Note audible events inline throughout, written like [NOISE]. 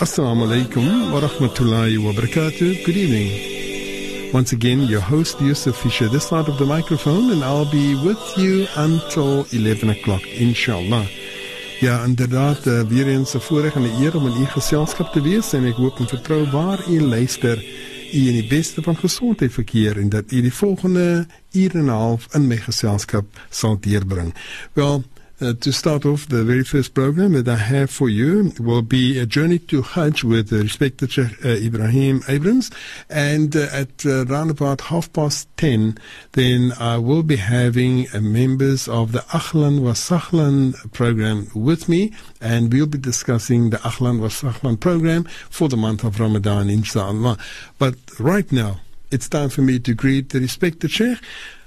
Assalamu alaikum wa rahmatullahi wa barakatuh. Good evening. Once again, your host Yusuf Fisher, this side of the microphone, and I'll be with you until 11 o'clock, inshallah. Ja, inderdaad, uh, weer eens 'n voorreg en 'n eer om in u geselskap te wees en ek hoop en vertrou waar u luister, u in die beste van gesondheid verkeer en dat u die volgende uur en 'n half in my geselskap sal deurbring. Wel, Uh, to start off, the very first program that I have for you will be a journey to Hajj with uh, respected Sheikh uh, Ebrahim Abrahams. And uh, at uh, around about half past 10, then I will be having uh, members of the Ahlan wa program with me. And we'll be discussing the Ahlan wa program for the month of Ramadan, inshallah. But right now, it's time for me to greet the respected Sheikh,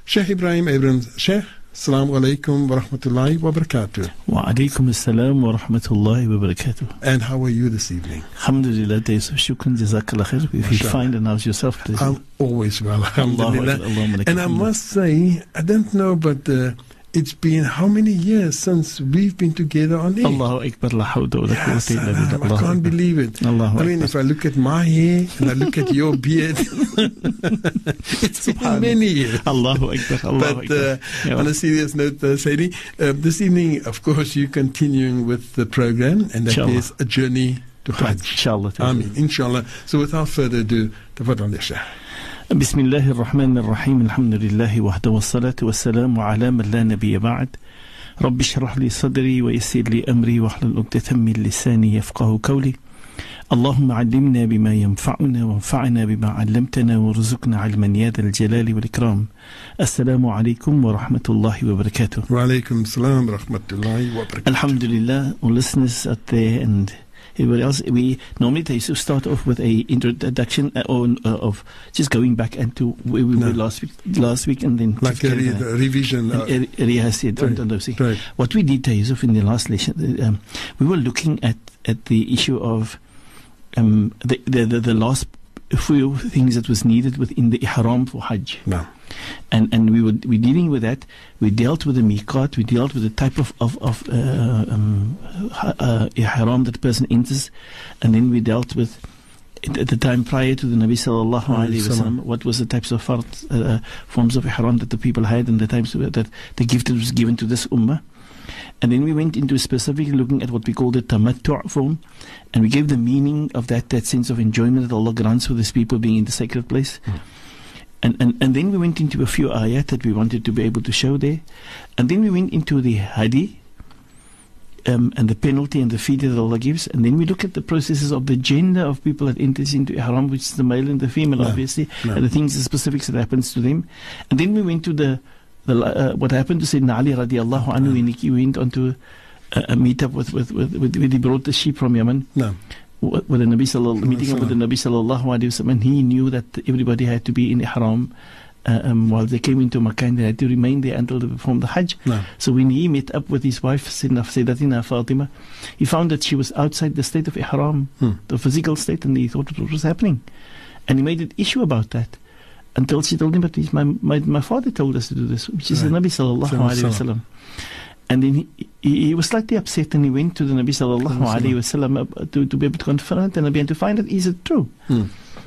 Sheikh Ebrahim Abrahams. Sheikh, Assalamu alaikum wa rahmatullahi wa barakatuh. Wa alaikum assalam wa rahmatullahi wa barakatuh. And how are you this evening? Alhamdulillah, days of shukran, jazakallah khair. If you find and how's yourself? Please? I'm always well, alhamdulillah. and I must say, I don't know, but uh, it's been how many years since we've been together on air? Allahu Akbar, la hawda wa la Yes, quwwata illa billah. I Allahu can't Akbar. believe it. Allahu I mean, Akbar. if I look at my hair and I look at your beard, [LAUGHS] [LAUGHS] it's been Subhanallah. many years. Allahu Akbar, Allahu But Akbar. uh, Yeah. on a serious note, uh, Sadie, uh, this evening, of course, you're continuing with the program, and that Inshallah. is a journey to Hajj. Inshallah. Amen. Inshallah. So without further ado, تفضل يا شيخ. بسم الله الرحمن الرحيم. الحمد لله وحده والصلاة والسلام على من لا نبي بعد. رب اشرح لي صدري ويسر لي أمري واحلل عقدة من لساني يفقه قولي. اللهم علمنا بما ينفعنا وانفعنا بما علمتنا وارزقنا علما. يا ذا الجلال والإكرام. السلام عليكم ورحمة الله وبركاته. وعليكم السلام ورحمة الله وبركاته. Alhamdulillah, listeners out there and everybody else, we normally they start off with a introduction uh, on, uh, of just going back and to where we No. were last week, last week, and then Like a re- on. revision. And, uh, yeah, don't- right. don't know, see. right. What we did, Yusuf, in the last lesson, uh, um, we were looking at, at the issue of um, the, the, the, the last few things that was needed within the ihram for Hajj No. and and we were we dealing with that. We dealt with the miqat. We dealt with the type of of, of uh, um, uh, ihram that person enters, and then we dealt with at the time prior to the Nabi sallallahu alaihi wasallam. What was the types of fard, uh, forms of ihram that the people had, and the times that the gift was given to this ummah. And then we went into specifically looking at what we call the tamattu' form, and we gave the meaning of that that sense of enjoyment that Allah grants for these people being in the sacred place. And, and, and then we went into a few ayat that we wanted to be able to show there. And then we went into the hadi um, and the penalty and the fee that Allah gives. And then we look at the processes of the gender of people that enters into ihram, which is the male and the female, No, obviously, no. and the things, the specifics that happens to them. And then we went to the, the uh, what happened to Sayyidina Ali radiallahu anhu when he went on to a, a meet up with, with, with, with, when he brought the sheep from Yemen No. with the Nabi sallallahu, meeting up with the Nabi sallallahu alaihi wasallam, and he knew that everybody had to be in ihram uh, um, while they came into Makkah, and they had to remain there until they performed the Hajj. No. So when he met up with his wife, Sayyidina Sayyidatina Fatima, he found that she was outside the state of ihram, Hmm. the physical state, and he thought what was happening, and he made an issue about that. Until she told him, but my, my my father told us to do this, which is the Right. Nabi sallallahu alaihi wasallam. And then he, he, he was slightly upset, and he went to the Nabi sallallahu alaihi wasallam to, to be able to confront the Nabi and to find out is it true. Hmm.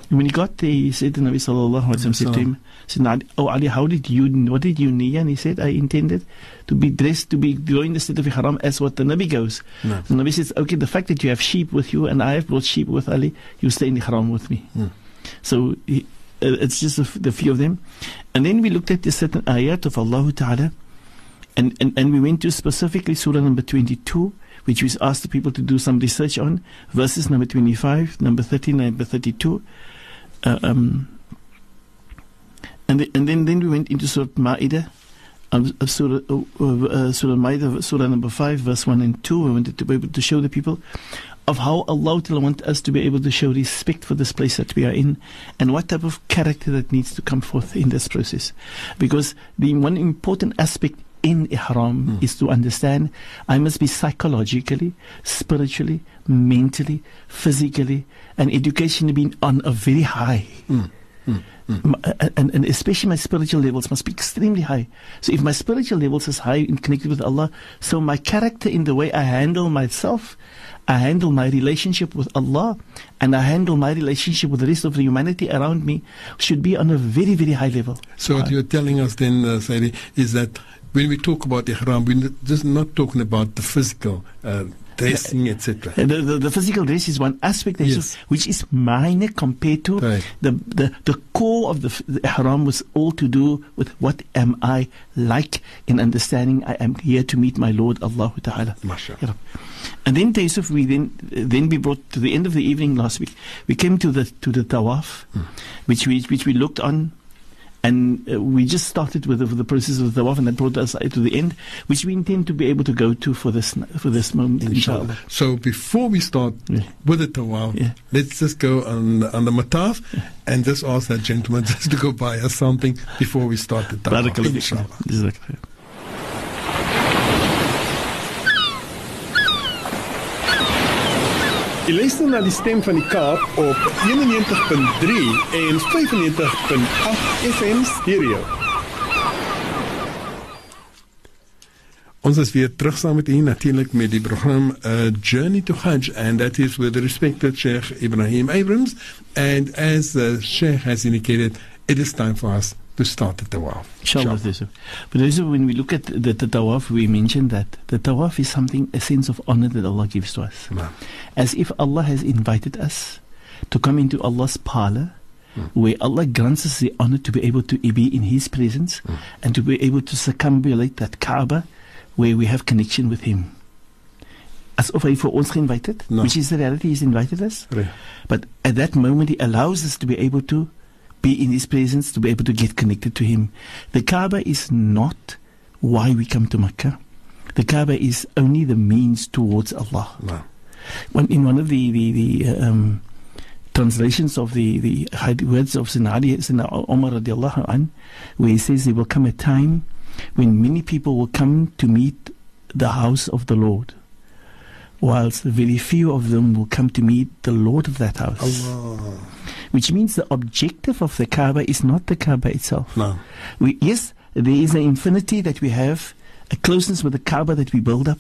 And when he got there, he said to Nabi sallallahu alaihi wasallam said to him, said, "Now, "Oh Ali, how did you? What did you niyyah?" And he said, "I intended to be dressed to be going the state of ihram as what the Nabi goes." No. The Nabi says, "Okay, the fact that you have sheep with you and I have brought sheep with Ali, you stay in ihram with me." Hmm. So he, uh, it's just the, the few of them, and then we looked at the certain ayat of Allah Taala, and, and and we went to specifically Surah number twenty-two. Which we asked the people to do some research on, verses number 25, number 30, number 32. Uh, um, and, the, and then, then we went into Surah Ma'idah, Surah, uh, uh, Surah Ma'idah, Surah number 5, verse 1 and 2. We wanted to be able to show the people of how Allah wants us to be able to show respect for this place that we are in and what type of character that needs to come forth in this process. Because the one important aspect in ihram Hmm. is to understand I must be psychologically, spiritually, mentally, physically, and educationally being on a very high Mm. M- And, and especially my spiritual levels must be extremely high. So if my spiritual levels is high and connected with Allah, so my character in the way I handle myself, I handle my relationship with Allah, and I handle my relationship with the rest of the humanity around me should be on a very, very high level. So what you're telling us then, uh, Saidi, is that when we talk about ihram, we're just not talking about the physical uh, dressing, etc. Uh, The, the, the physical dress is one aspect Yes. which is minor compared to Right. the, the the core of the, the ihram was all to do with what am I like in understanding I am here to meet my Lord Allah Ta'ala. Mashallah. And then Taysuf, we then then we brought to the end of the evening last week. We came to the to the tawaf, which we which we looked on, and uh, we just started with the, with the process of the tawaf, and that brought us to the end, which we intend to be able to go to for this for this moment, inshallah. So before we start Yeah. with the tawaf, Yeah. let's just go on, on the mataf and just ask that gentleman [LAUGHS] just to go buy us something before we start the tawaf. Barakallah. Inshallah. Jy luister na die stem van die Kaap op 91.3 en 95.8 FM stereo. Ons is weer terug saam met u natuurlik met die program uh, Journey to Hajj and that is with the respected Sheikh Ibrahim Abrams and as the Sheikh has indicated it is time for us to start the tawaf. Inshallah. But also when we look at the, the tawaf, we mentioned that the tawaf is something, a sense of honor that Allah gives to us. As if Allah has invited us to come into Allah's parlor, hmm. where Allah grants us the honor to be able to be in His presence hmm. and to be able to circumambulate that Kaaba where we have connection with Him. Asof hy vir ons geïnvite het, No. which is the reality He's invited us. Reg. But at that moment, He allows us to be able to be in His presence, to be able to get connected to Him. The Kaaba is not why we come to Mecca. The Kaaba is only the means towards Allah. Naam. One, in one of the the, the uh, um, translations of the the words of Sayyidina Umar radiallahu an, where he says there will come a time when many people will come to meet the house of the Lord, whilst very few of them will come to meet the Lord of that house. Allah. Which means the objective of the Kaaba is not the Kaaba itself. Naam. We, yes, there is an infinity that we have, a closeness with the Kaaba that we build up,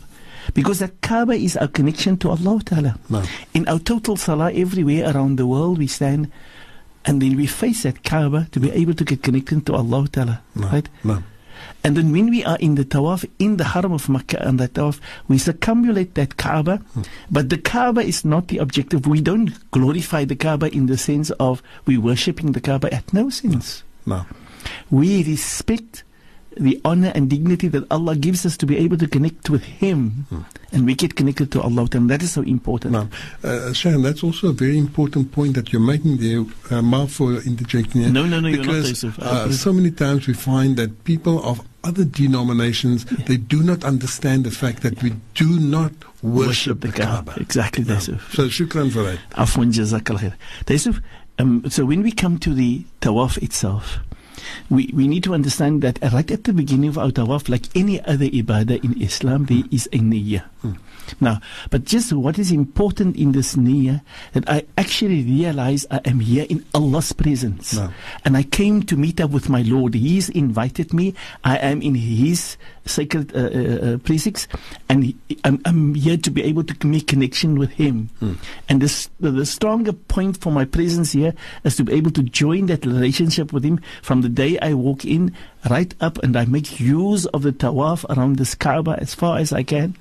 because that Kaaba is our connection to Allah Ta'ala. Naam. In our total salah, everywhere around the world, we stand and then we face that Kaaba to be able to get connected to Allah Ta'ala. Naam. Right? Naam. And then when we are in the tawaf, in the haram of Makkah and the tawaf, we circumambulate that Kaaba. But the Kaaba is not the objective. We don't glorify the Kaaba in the sense of we worshipping the Kaaba at no sense. Naam. We respect the honor and dignity that Allah gives us to be able to connect with Him. And we get connected to Allah. And that is so important. Naam. Uh, Sharon, that's also a very important point that you're making there. Uh, Mark for interjecting. No, no, no, you're not, because Yusuf. uh, so many times we find that people of other denominations they do not understand the fact that we do not worship, the Kaaba. Exactly, that's it. So shukran for that. Afwan jazakallah khair. Um, so when we come to the tawaf itself, we, we need to understand that right at the beginning of our tawaf, like any other ibadah in Islam, there is a niyyah. Now, but just what is important in this niyyah, that I actually realize I am here in Allah's presence. No. And I came to meet up with my Lord. He's invited me. I am in His sacred uh, uh, uh, precincts, and he, I'm, I'm here to be able to make connection with Him. And this, the, the stronger point for my presence here is to be able to join that relationship with Him from the day I walk in right up, and I make use of the tawaf around this Kaaba as far as I can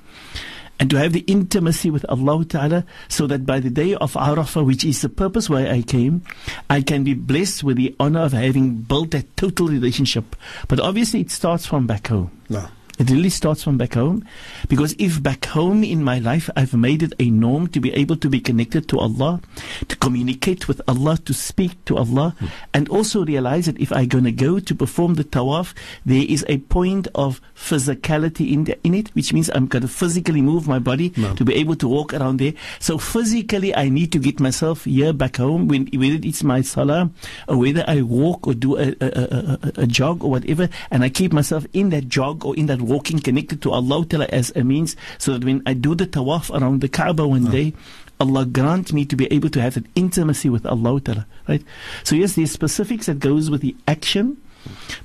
and to have the intimacy with Allah Ta'ala so that by the day of Arafah, which is the purpose why I came, I can be blessed with the honor of having built that total relationship. But obviously it starts from back home. No. It really starts from back home. Because if back home in my life I've made it a norm to be able to be connected to Allah, to communicate with Allah, to speak to Allah, and also realize that if I'm going to go to perform the tawaf, there is a point of physicality in, the, in it, which means I'm going to physically move my body No. to be able to walk around there. So physically I need to get myself here back home, when, whether it's my salah or whether I walk or do a, a, a, a, a jog or whatever, and I keep myself in that jog or in that walking connected to Allah Ta'ala as a means so that when I do the tawaf around the Kaaba one day, Allah grant me to be able to have that intimacy with Allah Ta'ala, right? So yes, there's specifics that goes with the action,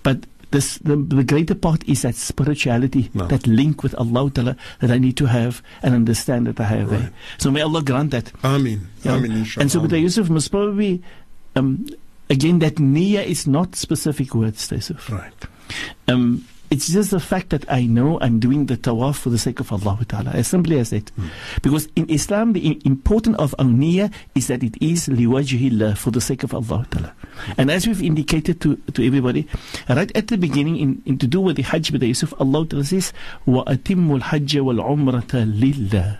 but this, the, the greater part is that spirituality, No. that link with Allah Ta'ala that I need to have and understand that I have Right. there. So may Allah grant that. Yeah. Amin, inshallah. And so with the Yusuf must probably, um, again, that niyyah is not specific words, Yusuf. Right. Um, it's just the fact that I know I'm doing the tawaf for the sake of Allah Ta'ala, as simply as that. Because in Islam, the i- important of our niyyah is that it is liwajihillah, for the sake of Allah Ta'ala. And as we've indicated to, to everybody, right at the beginning, in, in to do with the Hajj, with the Yusuf, Allah Ta'ala says, وَأَتِمُّ الْحَجَّ وَالْعُمْرَةَ لِلَّهِ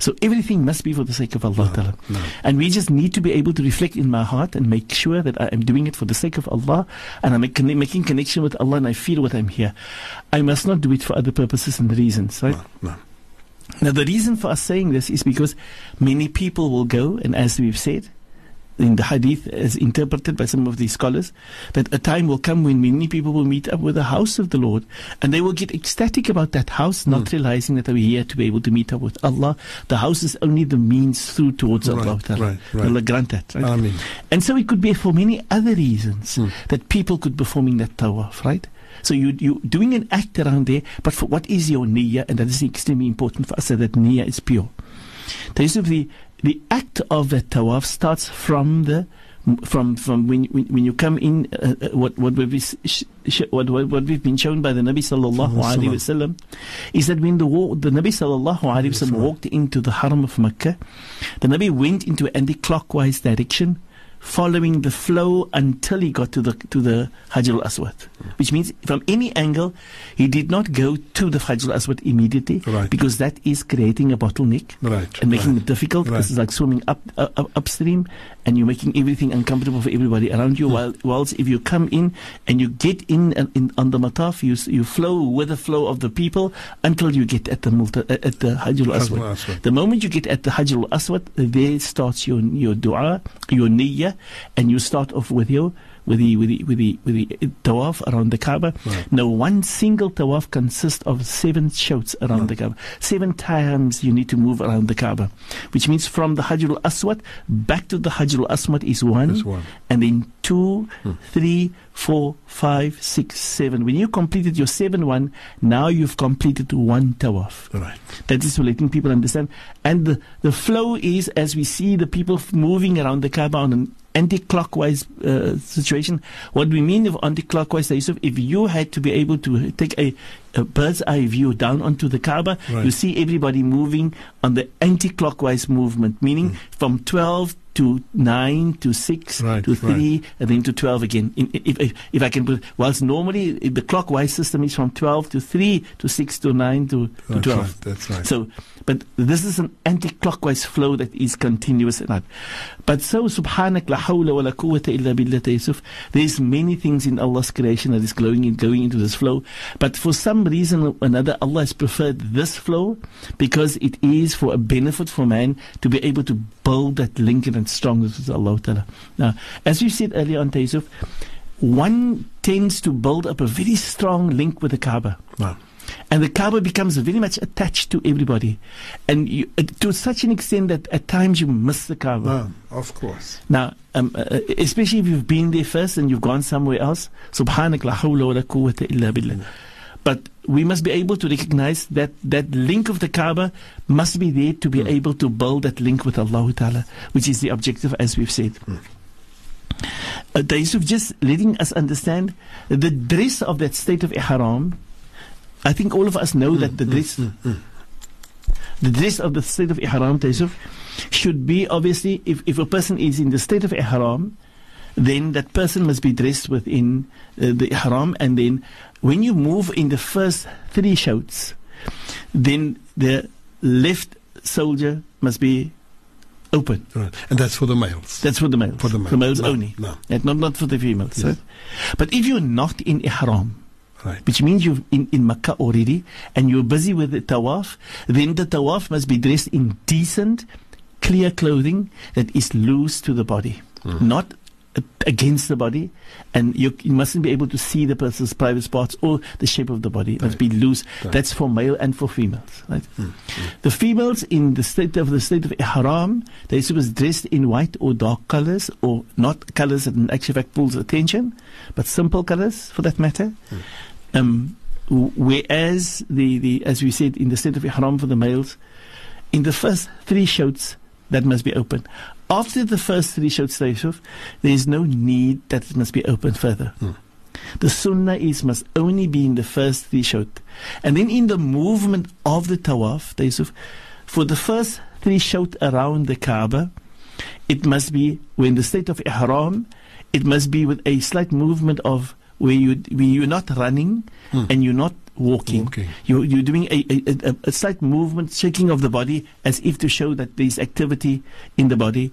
so everything must be for the sake of Allah Ta'ala. No. And we just need to be able to reflect in my heart and make sure that I am doing it for the sake of Allah and I'm conne- making connection with Allah and I feel what I'm here. I must not do it for other purposes and reasons, right? No. No. Now, the reason for us saying this is because many people will go, and as we've said, in the hadith, as interpreted by some of these scholars, that a time will come when many people will meet up with the house of the Lord and they will get ecstatic about that house, not realizing that they're here to be able to meet up with Allah. The house is only the means through towards Right, Allah. Right, right. Allah grant that, right? Amin. And so it could be for many other reasons Hmm. that people could be performing that tawaf, right? So you you doing an act around there, but for what is your niyyah? And that is extremely important for us so that niyyah is pure. Taysuf, the the act of the tawaf starts from the from from when when, when you come in uh, uh, what what we've sh- sh- what, what what we've been shown by the Nabi sallallahu alaihi wasallam is that when the the Nabi sallallahu alaihi wasallam walked into the Haram of Mecca, the Nabi went into anti-clockwise direction, following the flow until he got to the to the Hajar al-Aswad, which means from any angle he did not go to the Hajar al-Aswad immediately Right. because that is creating a bottleneck Right. and making right. it difficult because it's like swimming up, uh, up upstream and you're making everything uncomfortable for everybody around you while whilst if you come in and you get in, and in on the mataf you you flow with the flow of the people until you get at the multa, uh, at the Hajj al-Aswad al-Aswad. the moment you get at the Hajj al-Aswad there starts your your dua your niyyah and you start off with your with the with the with the with the tawaf around the Kaaba Right. now one single tawaf consists of seven shouts around the Kaaba seven times you need to move around the Kaaba which means from the Hajj al-Aswad back to the Hajj al-Aswad is one That's one. and then two, hmm. three, four, five, six, seven. When you completed your seven one, now you've completed one tawaf. Right. That is letting people understand. And the, the flow is as we see the people moving around the Kaaba on an anti-clockwise uh, situation. What we mean of anti-clockwise, Yusuf, if you had to be able to take a, a bird's eye view down onto the Kaaba, Right. you see everybody moving on the anti-clockwise movement, meaning from 12 to 9 to 6 Right, to right. 3 and then to 12 again. In, if, if, if I can put, whilst normally uh, the clockwise system is from 12 to 3 to 6 to 9 to, to That's 12. right. That's right. So, but this is an anti-clockwise flow that is continuous. And. But so, subhanak la hawla wa la quwwata illa billah Yusuf, there's many things in Allah's creation that is going, in, going into this flow. But for some reason or another, Allah has preferred this flow because it is for a benefit for man to be able to build that link and strongness with Allah Ta'ala. Now, as we said earlier on Yusuf, one tends to build up a very strong link with the Kaaba. No. And the Kaaba becomes very much attached to everybody. And you, uh, to such an extent that at times you miss the Kaaba. No, of course. Now, um, uh, especially if you've been there first and you've gone somewhere else, subhanak la hawla wa la quwwata illa billah. But we must be able to recognize that that link of the Kaaba must be there to be hmm. able to build that link with Allah Ta'ala, which is the objective as we've said. Hmm. Uh, the Yusuf just letting us understand the dress of that state of ihram. I think all of us know that hmm. the dress, the dress of the state of ihram, Yusuf, should be obviously if, if a person is in the state of ihram, then that person must be dressed within uh, the ihram, and then when you move in the first three shouts, then the left soldier must be open. Right. And that's for the males. That's for the males. For the males. No, only. no. And not not for the females. Yes. right? But if you're not in ihram, Right. which means you're in, in Makkah already and you're busy with the tawaf, then the tawaf must be dressed in decent, clear clothing that is loose to the body. Mm-hmm. Not against the body, and you, you, mustn't be able to see the person's private parts or the shape of the body. It must be loose. Right. That's for male and for females. Right? Mm. The females in the state of the state of ihram, they supposed dressed in white or dark colors, or not colors that in actual fact pulls attention, but simple colors for that matter. Mm. Um, whereas the, the as we said in the state of ihram for the males, in the first three shouts that must be open. After the first three Yusuf, there is no need that it must be opened further. Hmm. The sunnah is must only be in the first three shout. And then in the movement of the tawaf, Yusuf, for the first three shout around the Kaaba, it must be when the state of ihram, it must be with a slight movement of where you where you're not running hmm. and you're not walking. walking. You're, you're doing a, a, a, slight movement, shaking of the body as if to show that there's activity in the body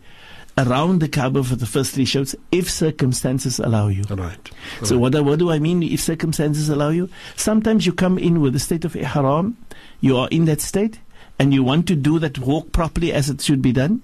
around the Kaaba for the first three shouts if circumstances allow you. Right. So what, what do I mean if circumstances allow you? Sometimes you come in with the state of ihram, you are in that state and you want to do that walk properly as it should be done,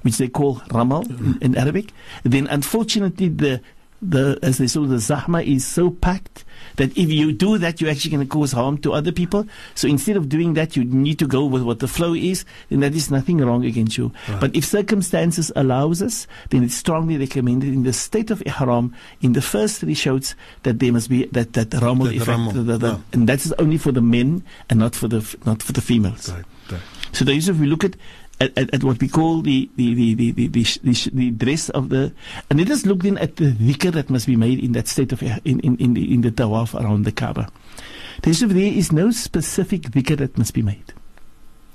which they call ramal mm-hmm. in, in Arabic. Then unfortunately the the as they saw the zahma is so packed that if you do that you're actually going to cause harm to other people so instead of doing that you need to go with what the flow is then that is nothing wrong against you right. but if circumstances allows us then it's strongly recommended in the state of ihram in the first three shouts that there must be that that ramal the, effect the, the, the, and that is only for the men and not for the not for the females right. Right. so the if we look at at, at, at, what we call the the, the, the, the, the, the dress of the and let us look then at the dhikr that must be made in that state of in, in, in the in the tawaf around the Kaaba. There is no specific dhikr that must be made.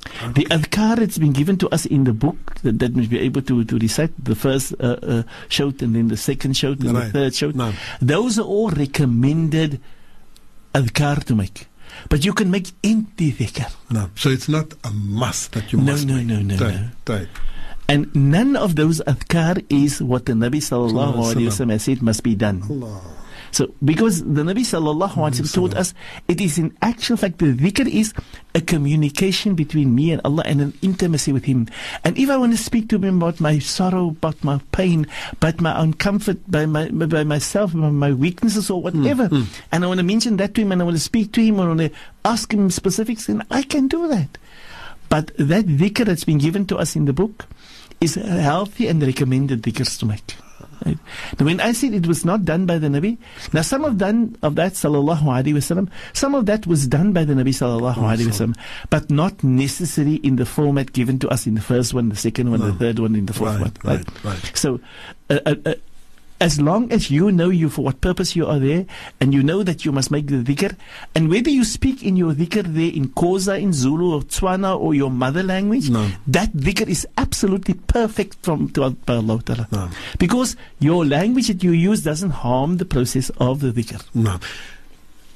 Okay. The adhkar that's been given to us in the book that, that must be able to, to recite the first uh, uh, shout and then the second shout and right. the third shout. No. Those are all recommended adhkar to make. But you can make empty dhikr. No. So it's not a must that you no, must No, no, no, no. Right. And none of those adhkar is what the Nabi sallallahu alayhi wa sallam said must be done. Allah. So, because the Nabi sallallahu alaihi wasallam taught us, it is in actual fact the dhikr is a communication between me and Allah and an intimacy with Him. And if I want to speak to Him about my sorrow, about my pain, about my uncomfort, by my by myself, by my weaknesses or whatever, mm, mm. and I want to mention that to Him, and I want to speak to Him, or I want to ask Him specifics, then I can do that. But that dhikr that's been given to us in the book is healthy and recommended dhikrs to make. Right? Now, when I said it was not done by the Nabi, now some of done of that, sallallahu alaihi wasallam, some of that was done by the Nabi sallallahu alaihi wasallam, but not necessary in the format given to us in the first one, the second one, no. the third one, in the fourth right, one. Right, right. right. So, uh, uh, uh as long as you know you for what purpose you are there and you know that you must make the dhikr and whether you speak in your dhikr there in Xhosa, in Zulu or Tswana or your mother language, no. that dhikr is absolutely perfect from to Allah Ta'ala. No. Because your language that you use doesn't harm the process of the dhikr. No.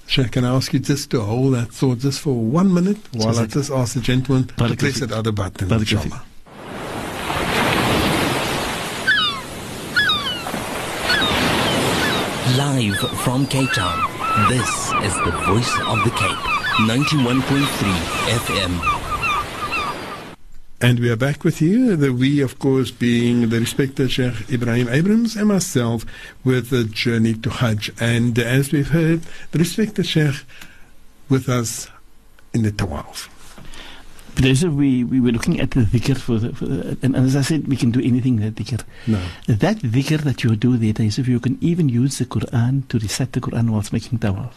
Sheikh, can I ask you just to hold that thought just for one minute while I just ask the gentleman to press that other button, inshallah. Live from Cape Town, this is the voice of the Cape, 91.3 FM. And we are back with you. The we, of course, being the respected Sheikh Ebrahim Abrahams and myself with the journey to Hajj. And as we've heard, the respected Sheikh with us in the Tawaf. But we, we were looking at the dhikr for, the, for the, and, as I said, we can do anything that dhikr. No. That dhikr that you do there, Yusuf, you can even use the Quran to recite the Quran whilst making tawaf.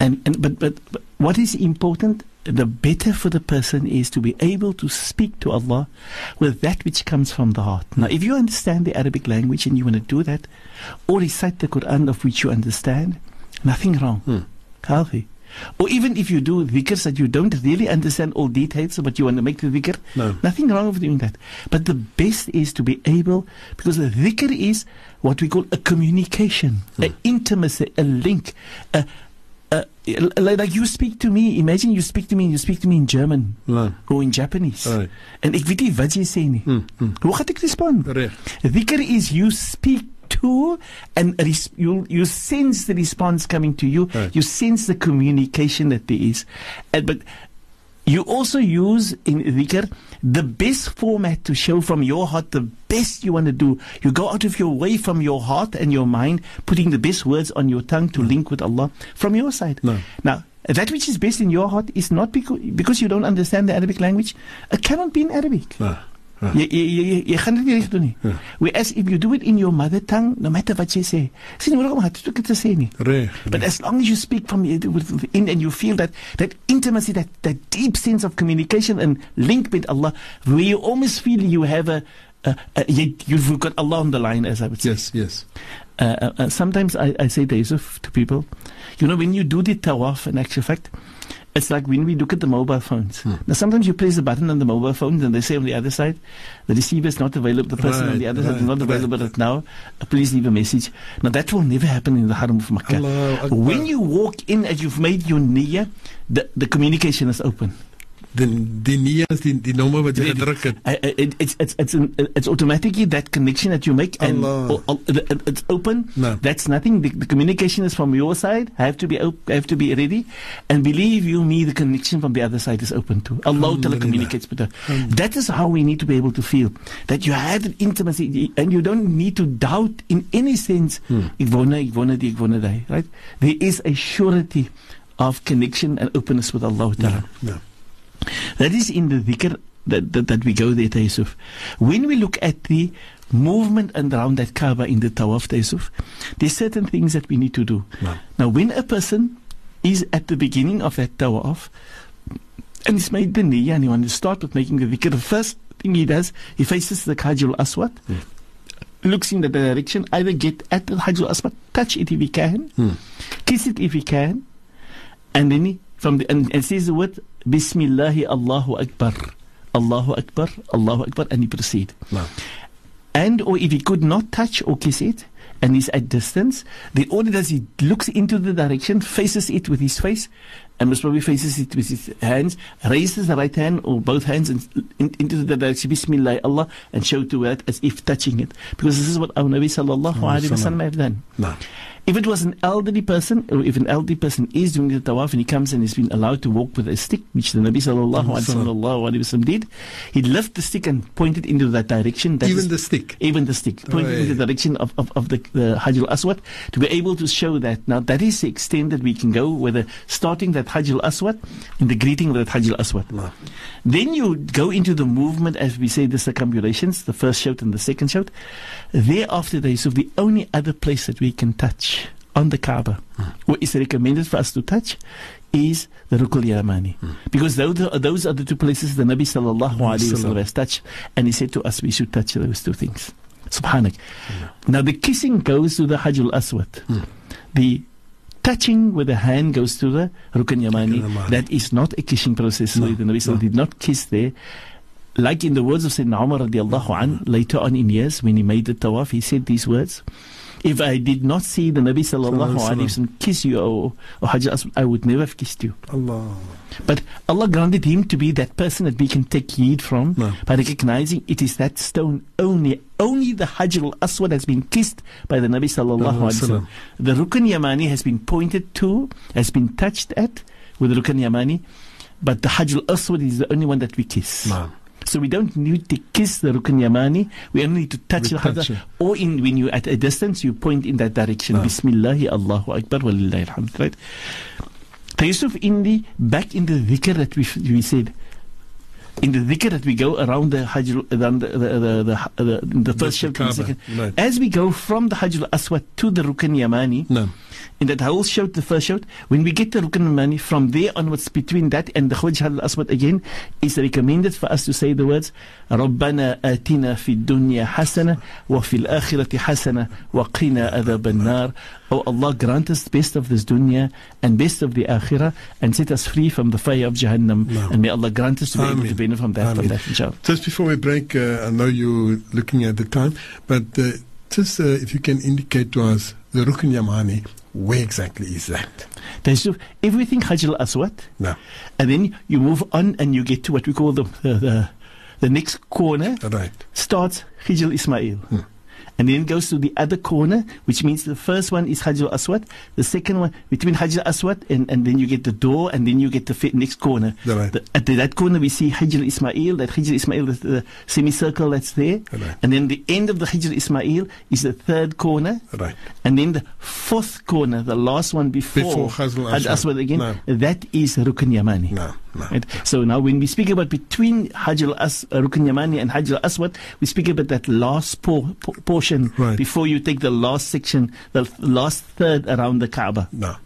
And, and but, but, but what is important, the better for the person is to be able to speak to Allah with that which comes from the heart. Now, if you understand the Arabic language and you want to do that, or recite the Quran of which you understand, nothing wrong. Hmm. Healthy. Or even if you do dhikrs that you don't really understand all details, but you want to make the dhikr, no. nothing wrong with doing that. But the best is to be able, because the dhikr is what we call a communication, hmm. an intimacy, a link, a, uh, like you speak to me, imagine you speak to me and you speak to me in German no. or in Japanese. Right. En ek weet nie wat sê nie. Hmm, hmm. Hoe ek respond? Dhikr is you speak to and res- you you sense the response coming to you. Right. You sense the communication that there is, and, but you also use in dhikr the best format to show from your heart the best you want to do. You go out of your way from your heart and your mind, putting the best words on your tongue to link with Allah from your side. No. Now, that which is best in your heart is not because, because you don't understand the Arabic language. It cannot be in Arabic. Ah, ah. Jy jy jy jy gaan dit nie reg doen nie. Whereas if you do it in your mother tongue, no matter what jy sê, sien het ek dit te sê nie. Reg. But as long as you speak from it with- within and you feel that that intimacy, that that deep sense of communication and link with Allah, where you almost feel you have a, a, a you, you've got Allah on the line, as I would say. Yes, yes. Uh, uh, uh, sometimes I, I say to people, you know, when you do the tawaf, in actual fact, it's like when we look at the mobile phones. Hmm. Now, sometimes you press the button on the mobile phone, and they say on the other side, the receiver is not available, the person on the other side is not available right. right now. Please leave a message. Now, that will never happen in the Haram of Makkah. When you walk in as you've made your niyyah, the, the communication is open. Die nie is die die nommer wat jy gedruk het. Uh, uh, it, it's it's it's an, it's automatically that connection that you make and Allah. o- o- it's open. No. That's nothing. The, the communication is from your side. I Have to be op- have to be ready, and believe you me, the connection from the other side is open too. Allah telecommunicates with her. That is how we need to be able to feel that you have an intimacy, and you don't need to doubt in any sense. "Ek wonder, ek wonder die, ek wonder Right? There is a surety of connection and openness with Allah. Ta'ala. No. That is in the dhikr that, that, that we go there, Yusuf. When we look at the movement and around that Kaaba in the Tawaf, Yusuf, there's certain things that we need to do. No. Now, when a person is at the beginning of that Tawaf and he's made the niyyah and he wants to start with making the dhikr, the first thing he does, he faces the Hajjul Aswad, looks in the direction, either get at the Hajjul Aswad, touch it if he can, Hmm. kiss it if he can, and then he from the and, and says the word Bismillahi Allahu Akbar. Allahu Akbar, Allahu Akbar, and he proceed. No. And or if he could not touch or kiss it and he's at distance, the he does he looks into the direction, faces it with his face, and most probably faces it with his hands, raises the right hand or both hands and in, into the direction Bismillah Allah and show to it as if touching it. Because this is what our Nabi sallallahu alaihi wasallam have done. No. If it was an elderly person, or if an elderly person is doing the tawaf and he comes and he's been allowed to walk with a stick, which the Nabi sallallahu alaihi sallallahu alaihi wasallam did, he'd lift the stick and point it into that direction. That Even is- the stick. even the stick, oh, pointing in the direction of, of, of the, the Hajj al-Aswad, to be able to show that. Now, that is the extent that we can go, whether starting that Hajj al-Aswad in the greeting of that Hajj al-Aswad. No. Then you go into the movement, as we say, the circumambulations, the first shout and the second shout. Thereafter, there is of the only other place that we can touch on the Kaaba, what is recommended for us to touch, is the Rukun Yamani. Because those are, those are the two places the Nabi sallallahu alayhi wa sallam has touched, and he said to us we should touch those two things. Subhanak. Now the kissing goes to the Hajjul Aswad. The touching with the hand goes to the Rukun Yamani. That is not a kissing process. So No, the Nabi no. did not kiss there. Like in the words of Sayyidina Umar radiallahu an, later on in years when he made the tawaf, he said these words. If I did not see the Nabi sallallahu alayhi wa sallam kiss you, or, or Hajj al-Aswad, I would never have kissed you. Allah. But Allah granted him to be that person that we can take heed from No. by recognizing it is that stone only. Only the Hajj al-Aswad has been kissed by the Nabi sallallahu alaihi wasallam. The Rukn Yamani has been pointed to, has been touched at with the Rukn Yamani, but the Hajj al-Aswad is the only one that we kiss. No. So we don't need to kiss the Rukn Yamani. We only need to touch We the touch. Or in when you're at a distance, you point in that direction. No. Bismillahi Allahu Akbar walillahi alhamd. Right? Yusuf, in the back in the dhikr that we we said, in the dhikr that we go around the Hajj, around the the the, the, the, the first The shout and the Kaaba, second. right. As we go from the Hajj al-Aswad to the Rukn Yamani, No. in that whole shout, the first shout, when we get to Rukn Yamani, from there onwards, between that and the Hajj al-Aswad again, is recommended for us to say the words, رَبَّنَا آتِنَا فِي الدُّنْيا حَسَنَةً وَفِي الْآخِرَةِ حَسَنَةً وَقِنَا عَذَابَ النَّارِ Oh Allah, grant us best of this dunya and best of the akhirah and set us free from the fire of Jahannam. No. And may Allah grant us to be able Ameen. to benefit from that, from that inshallah. Just before we break, uh, I know you're looking at the time, but uh, just uh, if you can indicate to us the Rukn Yamani, where exactly is that? There's so- everything Hajj al-Aswad, No. and then you move on and you get to what we call the, the, the, the next corner, Right. starts Hijr Ismail. Hmm. And then it goes to the other corner, which means the first one is Hajar Aswad, the second one between Hajar Aswad, and, and then you get the door, and then you get the next corner. Right. The- at the, that corner, we see Hajar Ismail, that Hajar Ismail is the semicircle that's there. Right. And then the end of the Hajar Ismail is the third corner. Right. And then the fourth corner, the last one before, Before Aswad. Aswad again, No. that is Rukn Yamani. No, no. Right? So now when we speak about between Hajar As, uh, Rukn Yamani and Hajar Aswad, we speak about that last por- por- portion Right. before you take the last section, the last third around the Kaaba, No.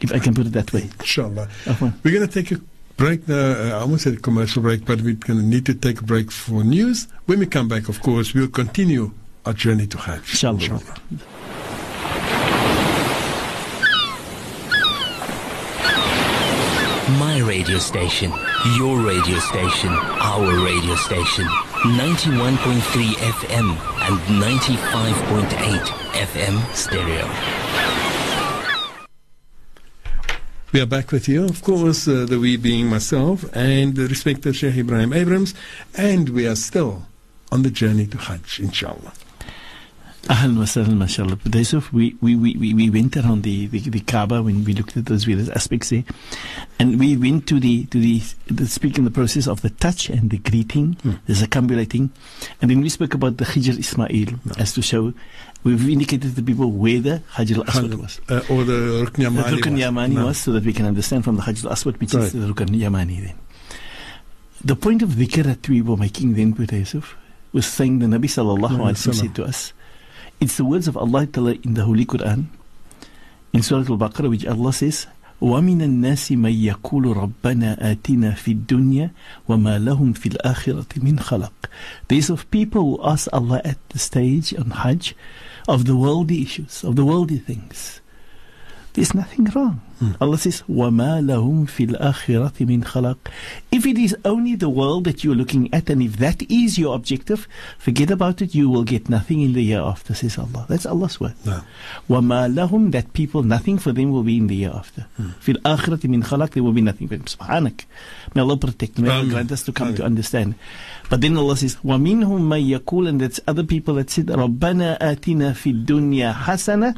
if I can put it that way. Inshallah. Afwan. We're going to take a break now. Uh, I almost said a commercial break, but we're going to need to take a break for news. When we come back, of course, we'll continue our journey to Hajj. Inshallah. My radio station, your radio station, our radio station. 91.3 FM and 95.8 FM stereo. We are back with you, of course, uh, the we being myself and the respected Sheikh Ebrahim Abrahams, and we are still on the journey to Hajj, inshallah. Ahlan wa sahlan, mashallah. But we, we, we, we we went around the, the, the Kaaba when we looked at those various aspects there. And we went to the, to the, the speaking the process of the touch and the greeting, the circumambulating. And then we spoke about the Hijr Ismail as to show, we've indicated to the people where the Hajr al-Aswad was. Uh, or the Rukn The Yamani. Rukn was. Yamani No. was so that we can understand from the Hajj al-Aswad which Right. is the Rukn Yamani then. The point of dhikr that we were making then with Yusuf was saying the Nabi sallallahu alaihi wasallam said to us, it's the words of Allah Ta'ala in the Holy Quran in Surah Al-Baqarah which Allah says, وَمِنَ النَّاسِ مَن يَقُولُ رَبَّنَا آتِنَا فِي الدُّنْيا وَمَا لَهُمْ فِي الْآخِرَةِ مِنْ خَلَقٍ There's of people who ask Allah at the stage on Hajj of the worldly issues, of the worldly things. There's nothing wrong. Allah says, وَمَا لَهُمْ فِي الْآخِرَةِ مِنْ خَلَقٍ If it is only the world that you're looking at, and if that is your objective, forget about it, you will get nothing in the year after, says Allah. That's Allah's word. No. وَمَا لَهُمْ That people, nothing for them will be in the year after. فِي الْآخِرَةِ مِنْ خَلَقٍ There will be nothing for them. Subhanak. May Allah protect. May Allah Amen. grant us to come Amen. to understand. But then Allah says, وَمِنْهُمْ مَن يَقُولُ And that's other people that said, رَبَّنَا آتِنَا فِي الدُّنْيا حَسَنَةً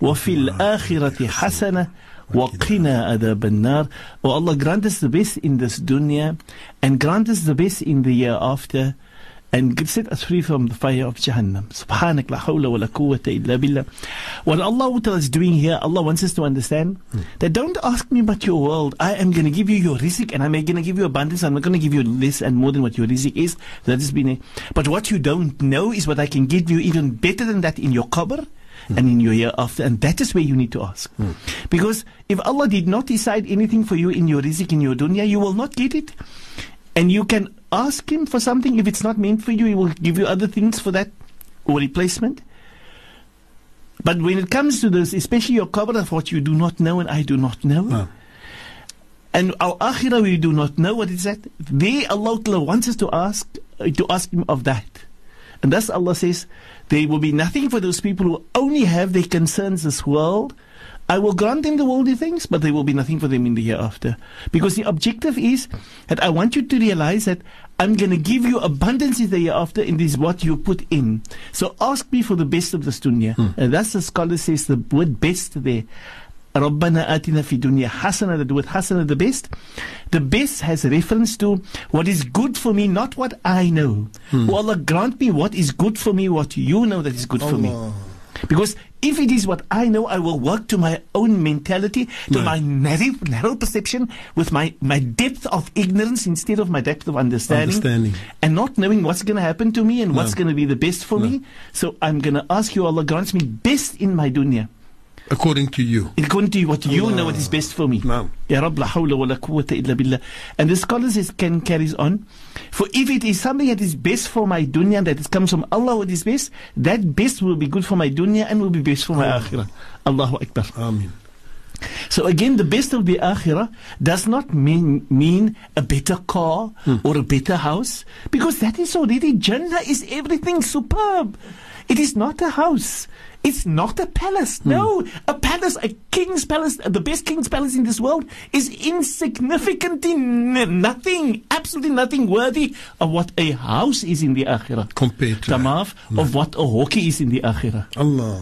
وَفِي الْآخِرَةِ حَسَنَةً وَقِنَا أَذَابَ النَّارِ Oh Allah, grant us the best in this dunya and grant us the best in the year after and set us free from the fire of Jahannam. Subhanak la hawla wa la quwwata illa billah. What Allah Ta'ala is doing here, Allah wants us to understand that don't ask me about your world. I am going to give you your rizq and I'm going to give you abundance. I'm not going to give you less and more than what your rizq is. That has been a, but what you don't know is what I can give you even better than that in your qabr Hmm. and in your year after. And that is where you need to ask. Hmm. Because if Allah did not decide anything for you in your rizq, in your dunya, you will not get it. And you can ask Him for something. If it's not meant for you, He will give you other things for that or replacement. But when it comes to this, especially your cover of what you do not know and I do not know, No. and our akhirah we do not know what is that. There Allah wants us to ask to ask Him of that. And thus Allah says, there will be nothing for those people who only have their concerns this world. I will grant them the worldly things, but there will be nothing for them in the hereafter. Because the objective is that I want you to realize that I'm going to give you abundance in the hereafter, and this is what you put in. So ask me for the best of this dunya. Hmm. And that's the scholar says the word best there. Rabbana atina fi dunya hasana, with hasana the best. The best has reference to what is good for me, not what I know. Hmm. Oh Allah, grant me what is good for me, what you know that is good Allah. for me. Because if it is what I know, I will work to my own mentality, to no. my narrow, narrow perception, with my, my depth of ignorance instead of my depth of understanding. understanding. And not knowing what's going to happen to me and no. what's going to be the best for no. me. So I'm going to ask you, Allah grants me best in my dunya. According to you. according to what you Allah. know what is best for me. No. Ya Rabb, la hawla wa la quwwata illa billah. And the scholars is, can carries on. For if it is something that is best for my dunya, that it comes from Allah what is best, that best will be good for my dunya and will be best for my akhirah. Allahu Akbar. Amen. So again, the best of the akhirah does not mean, mean a better car hmm. or a better house, because that is already Jannah is everything superb. It is not a house. It's not a palace. No, a palace, a king's palace, the best king's palace in this world is insignificant in nothing, absolutely nothing worthy of what a house is in the akhirah. Compared to. Tamaf, of what a hockey is in the akhirah Allah.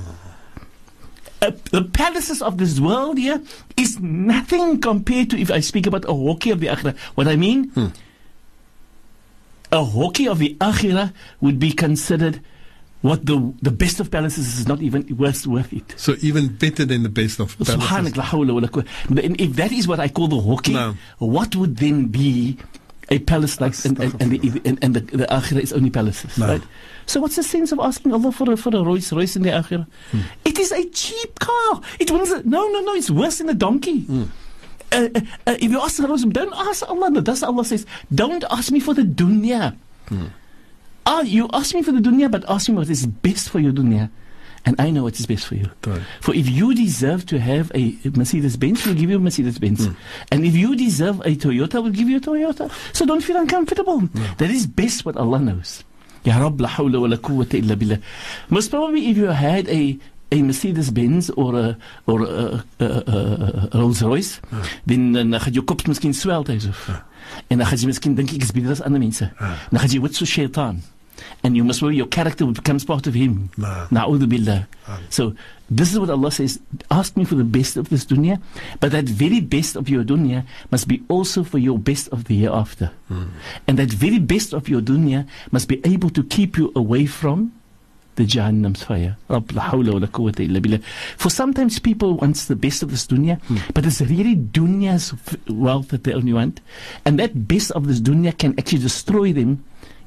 uh, the palaces of this world here is nothing compared to if I speak about a hockey of the akhirah. What I mean, a hockey of the akhirah would be considered what the the best of palaces is not even worth worth it. So even better than the best of palaces. Subhanak, la hawla wa la quwwata. And If that is what I call the hockey, No. what would then be a palace like and, and, and, the, and, and the, the akhirah is only palaces, No. right? So what's the sense of asking Allah for a, for a Rolls Royce in the akhirah? Hmm. It is a cheap car. It wins. No, no, no. It's worse than a donkey. Hmm. Uh, uh, uh, if you ask Allah, don't ask Allah. That's Allah says. Don't ask me for the dunya. Hmm. Ah, you ask me for the dunya, but ask me what is best for your dunya. And I know what is best for you. Right. For if you deserve to have a Mercedes Benz, we'll give you a Mercedes Benz. Hmm. And if you deserve a Toyota, we'll give you a Toyota. So don't feel uncomfortable. Hmm. That is best what Allah knows. Ya Rabb, la hawla wa la quwwata illa billah. Most probably if you had a a Mercedes Benz or a or a, a, a, a Rolls Royce, dan hmm. uh, dan gaan jou kop miskien swel tuis. En dan gaan jy miskien dink ek is beter as ander mense. Dan gaan jy word so shaitan. And you must worry your character becomes part of him. Na'udhu billah. Ah. So this is what Allah says. Ask me for the best of this dunya, but that very best of your dunya must be also for your best of the hereafter. Hmm. And that very best of your dunya must be able to keep you away from the Jahannam's fire. Rabb la hawla wa la quwwata illa billah. For sometimes people want the best of this dunya, hmm. but it's really dunya's wealth that they only want. And that best of this dunya can actually destroy them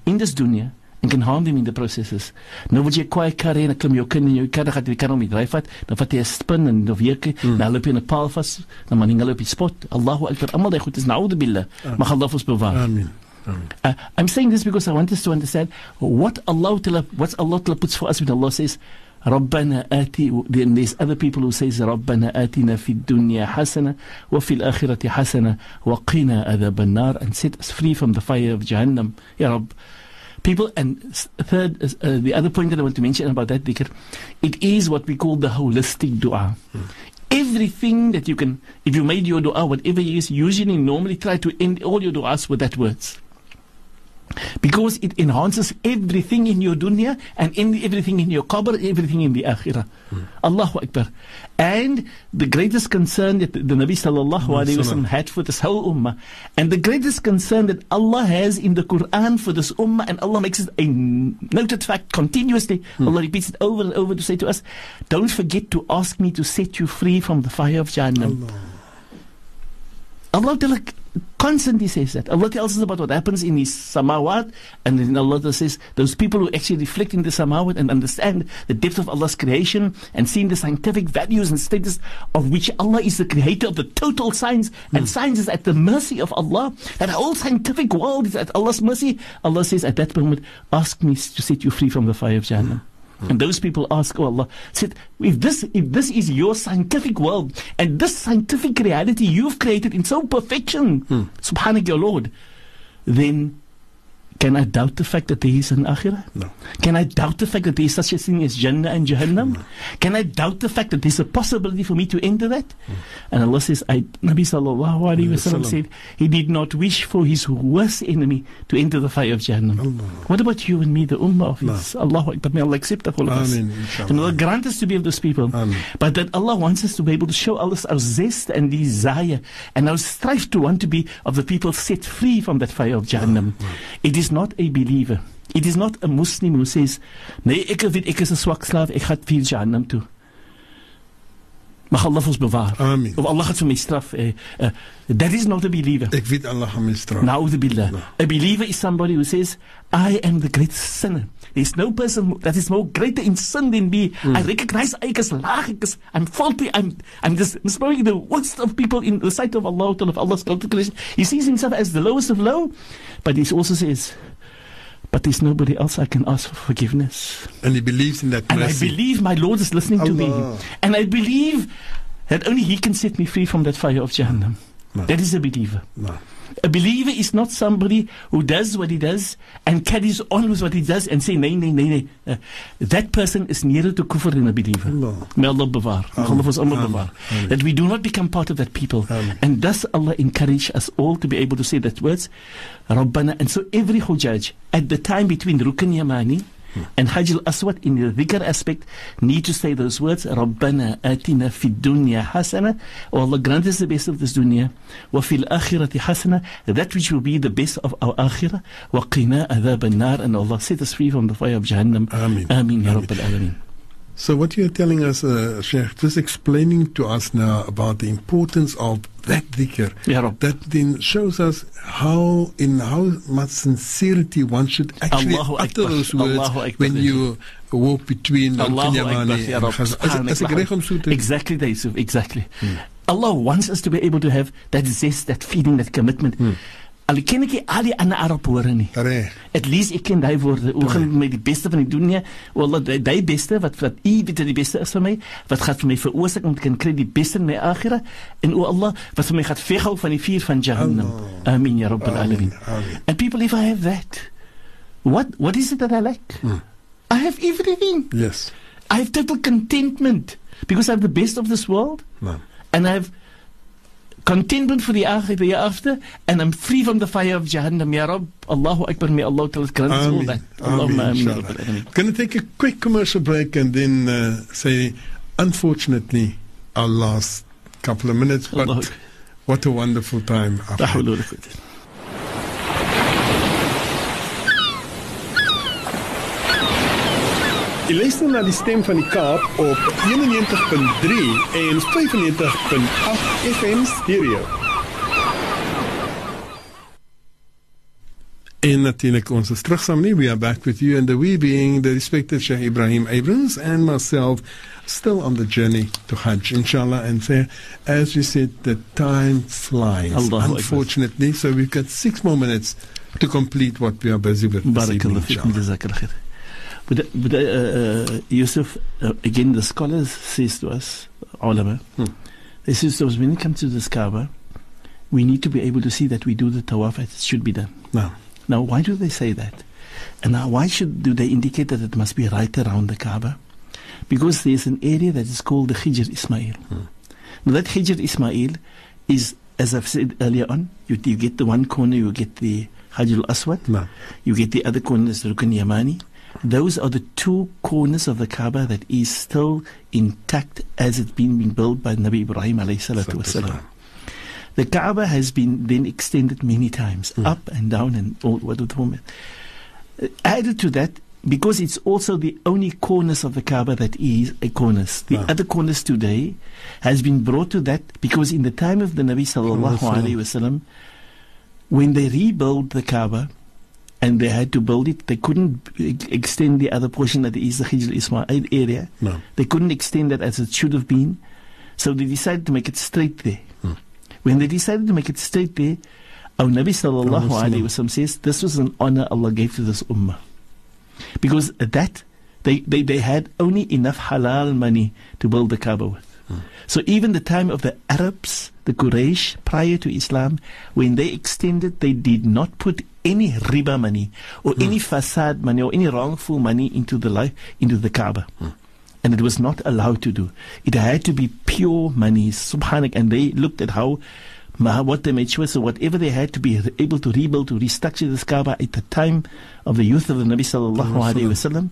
in this dunya and can harm them in the processes. Nou word jy kwaai kar hê en dan klim jou kind in jou kar, dan gaan jy die kar om die dryf vat, dan vat jy 'n spin en of week, mm. dan loop jy in 'n paal vas, dan man hulle op die spot. Allahu akbar. Almal daai goed is na'udhu billah. Mag Allah ons bewaar. Amen. Amen. Uh, I'm saying this because I want us to understand what Allah Ta'ala, what Allah Ta'ala puts for us when Allah says, ربنا آتي then there's other people who says ربنا آتنا في الدنيا حسنة وفي الآخرة حسنة وقنا عذاب النار and set us free from the fire of Jahannam يا رب people and third uh, the other point that I want to mention about that dhikr it is what we call the holistic dua. Everything that you can if you made your dua whatever it is usually normally try to end all your duas with that words because it enhances everything in your dunya and in everything in your qabr, everything in the akhirah. Hmm. Allahu Akbar. And the greatest concern that the, Nabi sallallahu alayhi wasallam had for this whole ummah, and the greatest concern that Allah has in the Quran for this ummah, and Allah makes it a noted fact continuously. Hmm. Allah repeats it over and over to say to us, don't forget to ask me to set you free from the fire of Jahannam. Allah Ta'ala constantly says that. Allah tells us about what happens in His samawat, and then Allah says those people who actually reflect in the samawat and understand the depth of Allah's creation and seeing the scientific values and status of which Allah is the creator of the total science, and hmm. science is at the mercy of Allah. That whole scientific world is at Allah's mercy. Allah says at that moment, ask me to set you free from the fire of Jahannam. And those people ask, Oh Allah, said, if this if this is your scientific world and this scientific reality you've created in so perfection, hmm. subhanak your Lord, then can I doubt the fact that there is an akhirah? No. Can I doubt the fact that there is such a thing as Jannah and Jahannam? No. Can I doubt the fact that there's a possibility for me to enter that? And Allah says, I, Nabi sallallahu alayhi wa said, He did not wish for His worst enemy to enter the fire of Jahannam. What about you and me, the ummah of His? Allahu Akbar. May Allah accept all of us. And inshallah. Allah grant us to be of those people. But that Allah wants us to be able to show us our zest and desire and our strive to want to be of the people set free from that fire of Jahannam. It is not a believer. It is not a Muslim who says, Nee, ek weet ek is 'n swak slaaf, ek gaan vir Jahannam toe. Mag Allah ons bewaar. Amen. Of Allah vir my straf. Uh, uh, that is not a believer. Ek weet Allah gaan my straf. Na'udhu billah. No. A believer is somebody who says, I am the greatest sinner. There's no person that is more greater in sin than me. I recognize I is ek is, I'm faulty, I'm, I'm just probably the worst of people in the sight of Allah, of Allah's calculation. He sees himself as the lowest of low, but he also says, but there's nobody else I can ask for forgiveness. And he believes in that And I believe my Lord is listening to me. And I believe that only He can set me free from that fire of Jahannam. No. That is a believer. No. A believer is not somebody who does what he does and carries on with what he does and say, nee, nee, nee, nee. Uh, that person is nearer to kufr than a believer. Allah. May Allah bewaar. May Allah allemaal Amen. bewaar. That we do not become part of that people. Amen. And thus Allah encourage us all to be able to say that words, Rabbana. And so every Hujjaj at the time between Rukun Yamani and Hajj al-Aswad in the dhikr aspect need to say those words, Rabbana atina fid dunya hasana. O Allah grant us the best of this dunya. Fil akhirati hasana. That which will be the best of our akhirah. Wa qina adhab an-nar. And Allah set us free from the fire of Jahannam. Ameen. Ameen ya. Rabbil Alameen. So what you're telling us, uh, Sheikh, just explaining to us now about the importance of that dhikr. Rabb. That then shows us how, in how much sincerity one should actually Allahu utter Akbar. those words Akbar. when you walk between Allahu Akbar, Yamani and Rabb. Khaz- As, as ek Subhanak reg om so te Exactly, that, Yusuf, exactly. Allah wants us to be able to have that zest, that feeling, that commitment. Al ken ek al die ander Arab woorde nie. Reg. At least ek ken daai woorde. Hoe gaan met die beste van die dunia? Wallah, daai daai beste wat wat u weet dat die beste is vir my, wat gaan vir my veroorsaak om te kan kry die beste in my akhira en o Allah, wat vir my gaan weghou van die vuur van Jahannam. Allah. Amin ya rabbal Amin, alamin. amin. And people if I have that, what what is it that I lack? I have everything. Yes. I have total contentment because I have the best of this world No. and I have contentment for the akhirah the hereafter and I'm free from the fire of Jahannam. Ya Rabb, Allahu Akbar, may Allah tell us grant us all that. Allahumma ameen. ya inshallah. Rabbil Alameen. Going to take a quick commercial break and then uh, say, unfortunately, our last couple of minutes, but Allahu what a wonderful time. La after. hawla wa. Jy luister na die stem van die Kaap op 91.3 en 95.8 FM stereo. En natuurlijk ons is terug saam nie. We are back with you and the we being the respected Sheikh Ebrahim Abrahams and myself still on the journey to Hajj inshallah and say as we said the time flies Allahu Akbar. unfortunately so we've got 6 more minutes to complete what we are busy with this evening, Barakallah fikum, inshallah. But, but uh, uh, Yusuf, uh, again, the scholars says to us, ulama, Hmm. Says to when it comes to this Kaaba, we need to be able to see that we do the tawaf as it should be done. Now, Now, why do they say that? And now, why should do they indicate that it must be right around the Kaaba? Because there's an area that is called the Hijr Ismail. Hmm. Now, that Hijr Ismail is, as I've said earlier on, you, you get the one corner, you get the Hajj al Aswad, now you get the other corner is Rukun Yamani. Those are the two corners of the Kaaba that is still intact as it's been, been built by Nabi Ibrahim alayhi salatu wasalam. The Kaaba has been then extended many times, up and down and all what the woman. Uh, Added to that, because it's also the only corners of the Kaaba that is a cornice. The Wow. other corners today has been brought to that because in the time of the Nabi sallallahu Sallallahu alaihi wasallam, when they rebuilt the Kaaba and they had to build it, they couldn't extend the other portion that is the Hijr Ismail area. no They couldn't extend that as it should have been. So they decided to make it straight there. When they decided to make it straight there, our Nabi sallallahu Alaihi alayhi wasallam says this was an honor Allah gave to this ummah. Because at that, they, they, they had only enough halal money to build the Kaaba with. So even the time of the Arabs, the Quraysh, prior to Islam, when they extended, they did not put any riba money or any facade money or any wrongful money into the life, into the Kaaba. And it was not allowed to do. It had to be pure money, subhanak. And they looked at how, what they made sure, so whatever they had to be able to rebuild, to restructure this Kaaba at the time of the youth of the Nabi sallallahu alaihi wasallam,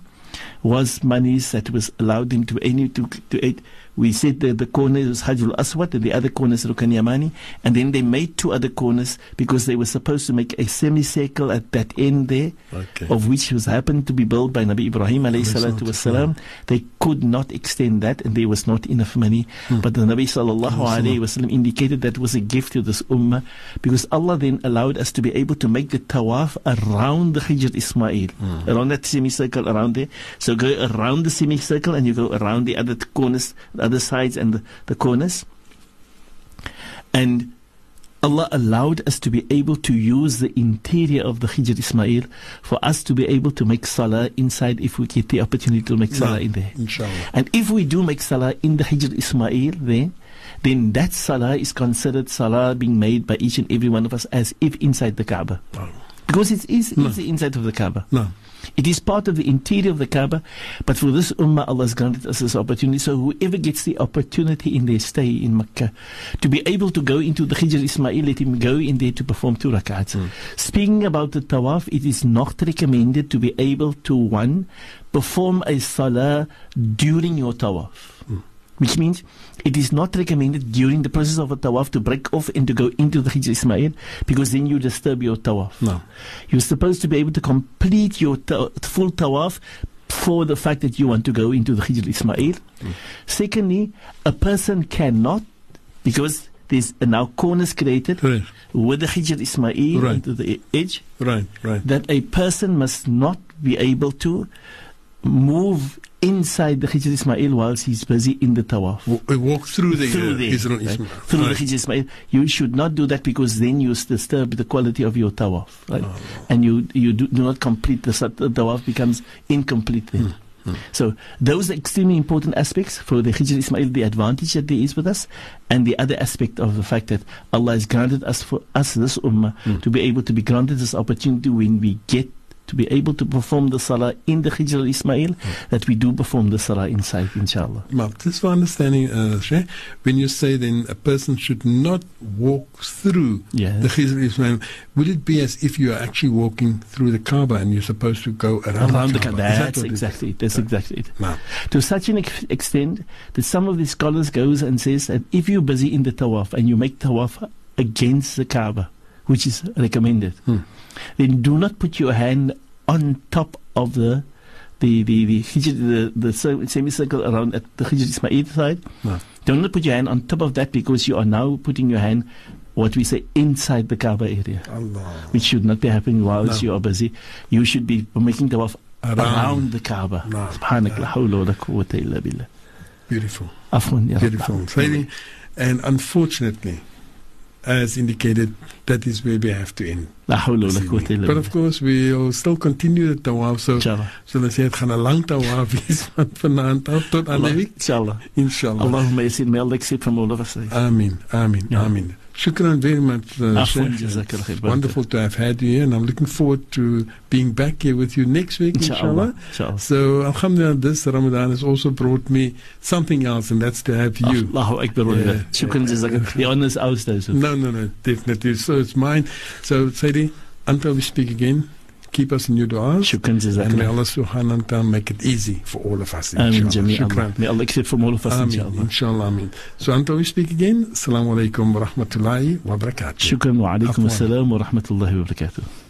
was monies that was allowed them to any to to aid. We said that the corner was Hajjul Aswad and the other corner is Rukun Yamani, and then they made two other corners because they were supposed to make a semicircle at that end there, Okay. of which was happened to be built by Nabi Ibrahim alayhi salatu wasalam. They could not extend that, and there was not enough money. But the Nabi sallallahu alayhi wasallam indicated that was a gift to this ummah because Allah then allowed us to be able to make the tawaf around the Hijr Ismail, around that semicircle around there. So go around the semicircle and you go around the other corners, the other sides and the, the corners. And Allah allowed us to be able to use the interior of the Hijr Ismail for us to be able to make salah inside if we get the opportunity to make salah in there. inshallah And if we do make salah in the Hijr Ismail there, then that salah is considered salah being made by each and every one of us as if inside the Kaaba. Because it is, No. inside of the Kaaba. No. It is part of the interior of the Kaaba, but for this ummah, Allah has granted us this opportunity. So whoever gets the opportunity in their stay in Mecca to be able to go into the Hijr Ismail, let him go in there to perform two rak'ats. Hmm. Speaking about the tawaf, it is not recommended to be able to, one, perform a salah during your tawaf. Which means it is not recommended during the process of a tawaf to break off and to go into the Hijr Ismail because then you disturb your tawaf. No. You're supposed to be able to complete your ta- full tawaf for the fact that you want to go into the Hijr Ismail. Mm. Secondly, a person cannot, because there's now corners created Right. with the Hijr Ismail Right. into the edge, Right. Right. that a person must not be able to move inside the Hijr Ismail whilst he's busy in the tawaf. W- walk through the through uh, Israel right? Ismail. through Right. the Hijr Ismail. You should not do that because then you disturb the quality of your tawaf, right? Oh. And you you do, do not complete the, the tawaf becomes incomplete then. Hmm, hmm. So those are extremely important aspects for the Hijr Ismail, the advantage that there is with us, and the other aspect of the fact that Allah has granted us for us this ummah hmm. to be able to be granted this opportunity when we get to be able to perform the salah in the Hijr Ismail, that we do perform the salah inside, inshallah. Mark, just for understanding, uh, when you say then a person should not walk through Yeah. the Hijr Ismail, would it be as if you are actually walking through the Kaaba and you're supposed to go around, Around the Kaaba? That That's what exactly it. That's exactly it. No. To such an ex- extent that some of the scholars goes and says that if you're busy in the tawaf and you make tawaf against the Kaaba, which is recommended. Hmm. Then do not put your hand on top of the the the the, hijri, the, the semicircle around at the Hijr Ismail side. No. Do not put your hand on top of that because you are now putting your hand what we say inside the Kaaba area, Allah. which should not be happening whilst no. you are busy. You should be making the around, around the Kaaba. No. Subhanallah, no. Beautiful. Beautiful. And unfortunately, as indicated, that is where we have to end. But of course, we'll still continue the tawaf. So, so let's say het gaan a long tawaf [LAUGHS] is van vanavond af tot aan de week. Inshallah. Inshallah. Allahumma yasin meldik sit van Mullah Amin, amin, amin. Shukran very much. Uh, wonderful to have had you here, and I'm looking forward to being back here with you next week, inshallah. inshallah. So, Alhamdulillah, this Ramadan has also brought me something else, and that's to have you. Allahu Akbar. Yeah. Shukran jazakallah. The honor is ours. No, no, no, definitely. So, it's mine. So, Sadie, until we speak again keep us in your du'as. Shukran. And may Allah subhanahu wa ta'ala make it easy for all of us. Shukran. May Allah accept from all of us. Ameen. Inshallah. inshallah. Ameen. So until we speak again, Assalamu alaikum wa rahmatullahi wa barakatuh. Shukran wa alaikum assalam wa rahmatullahi wa barakatuh.